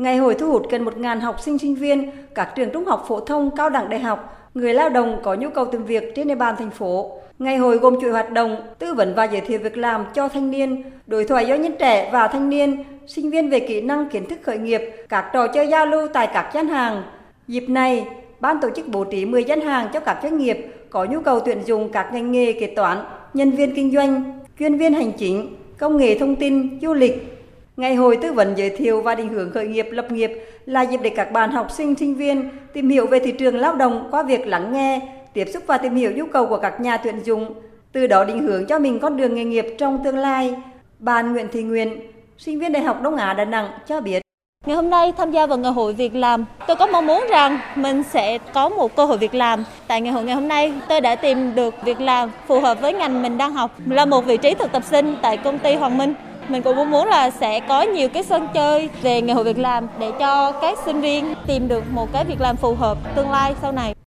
Ngày hội thu hút gần 1.000 học sinh sinh viên các trường trung học phổ thông, cao đẳng đại học, người lao động có nhu cầu tìm việc trên địa bàn thành phố. Ngày hội gồm chuỗi hoạt động tư vấn và giới thiệu việc làm cho thanh niên, đối thoại doanh nhân trẻ và thanh niên, sinh viên về kỹ năng kiến thức khởi nghiệp, các trò chơi giao lưu tại các gian hàng. Dịp này, ban tổ chức bố trí 10 gian hàng cho các doanh nghiệp có nhu cầu tuyển dụng các ngành nghề kế toán, nhân viên kinh doanh, chuyên viên hành chính, công nghệ thông tin, du lịch. Ngày hội tư vấn giới thiệu và định hướng khởi nghiệp lập nghiệp là dịp để các bạn học sinh, sinh viên tìm hiểu về thị trường lao động qua việc lắng nghe, tiếp xúc và tìm hiểu nhu cầu của các nhà tuyển dụng, từ đó định hướng cho mình con đường nghề nghiệp trong tương lai. Bạn Nguyễn Thị Nguyên, sinh viên Đại học Đông Á Đà Nẵng cho biết. Ngày hôm nay tham gia vào ngày hội việc làm, tôi có mong muốn rằng mình sẽ có một cơ hội việc làm. Tại ngày hội ngày hôm nay, tôi đã tìm được việc làm phù hợp với ngành mình đang học, là một vị trí thực tập sinh tại công ty Hoàng Minh. Mình cũng mong muốn là sẽ có nhiều cái sân chơi về nghề hội việc làm để cho các sinh viên tìm được một cái việc làm phù hợp tương lai sau này.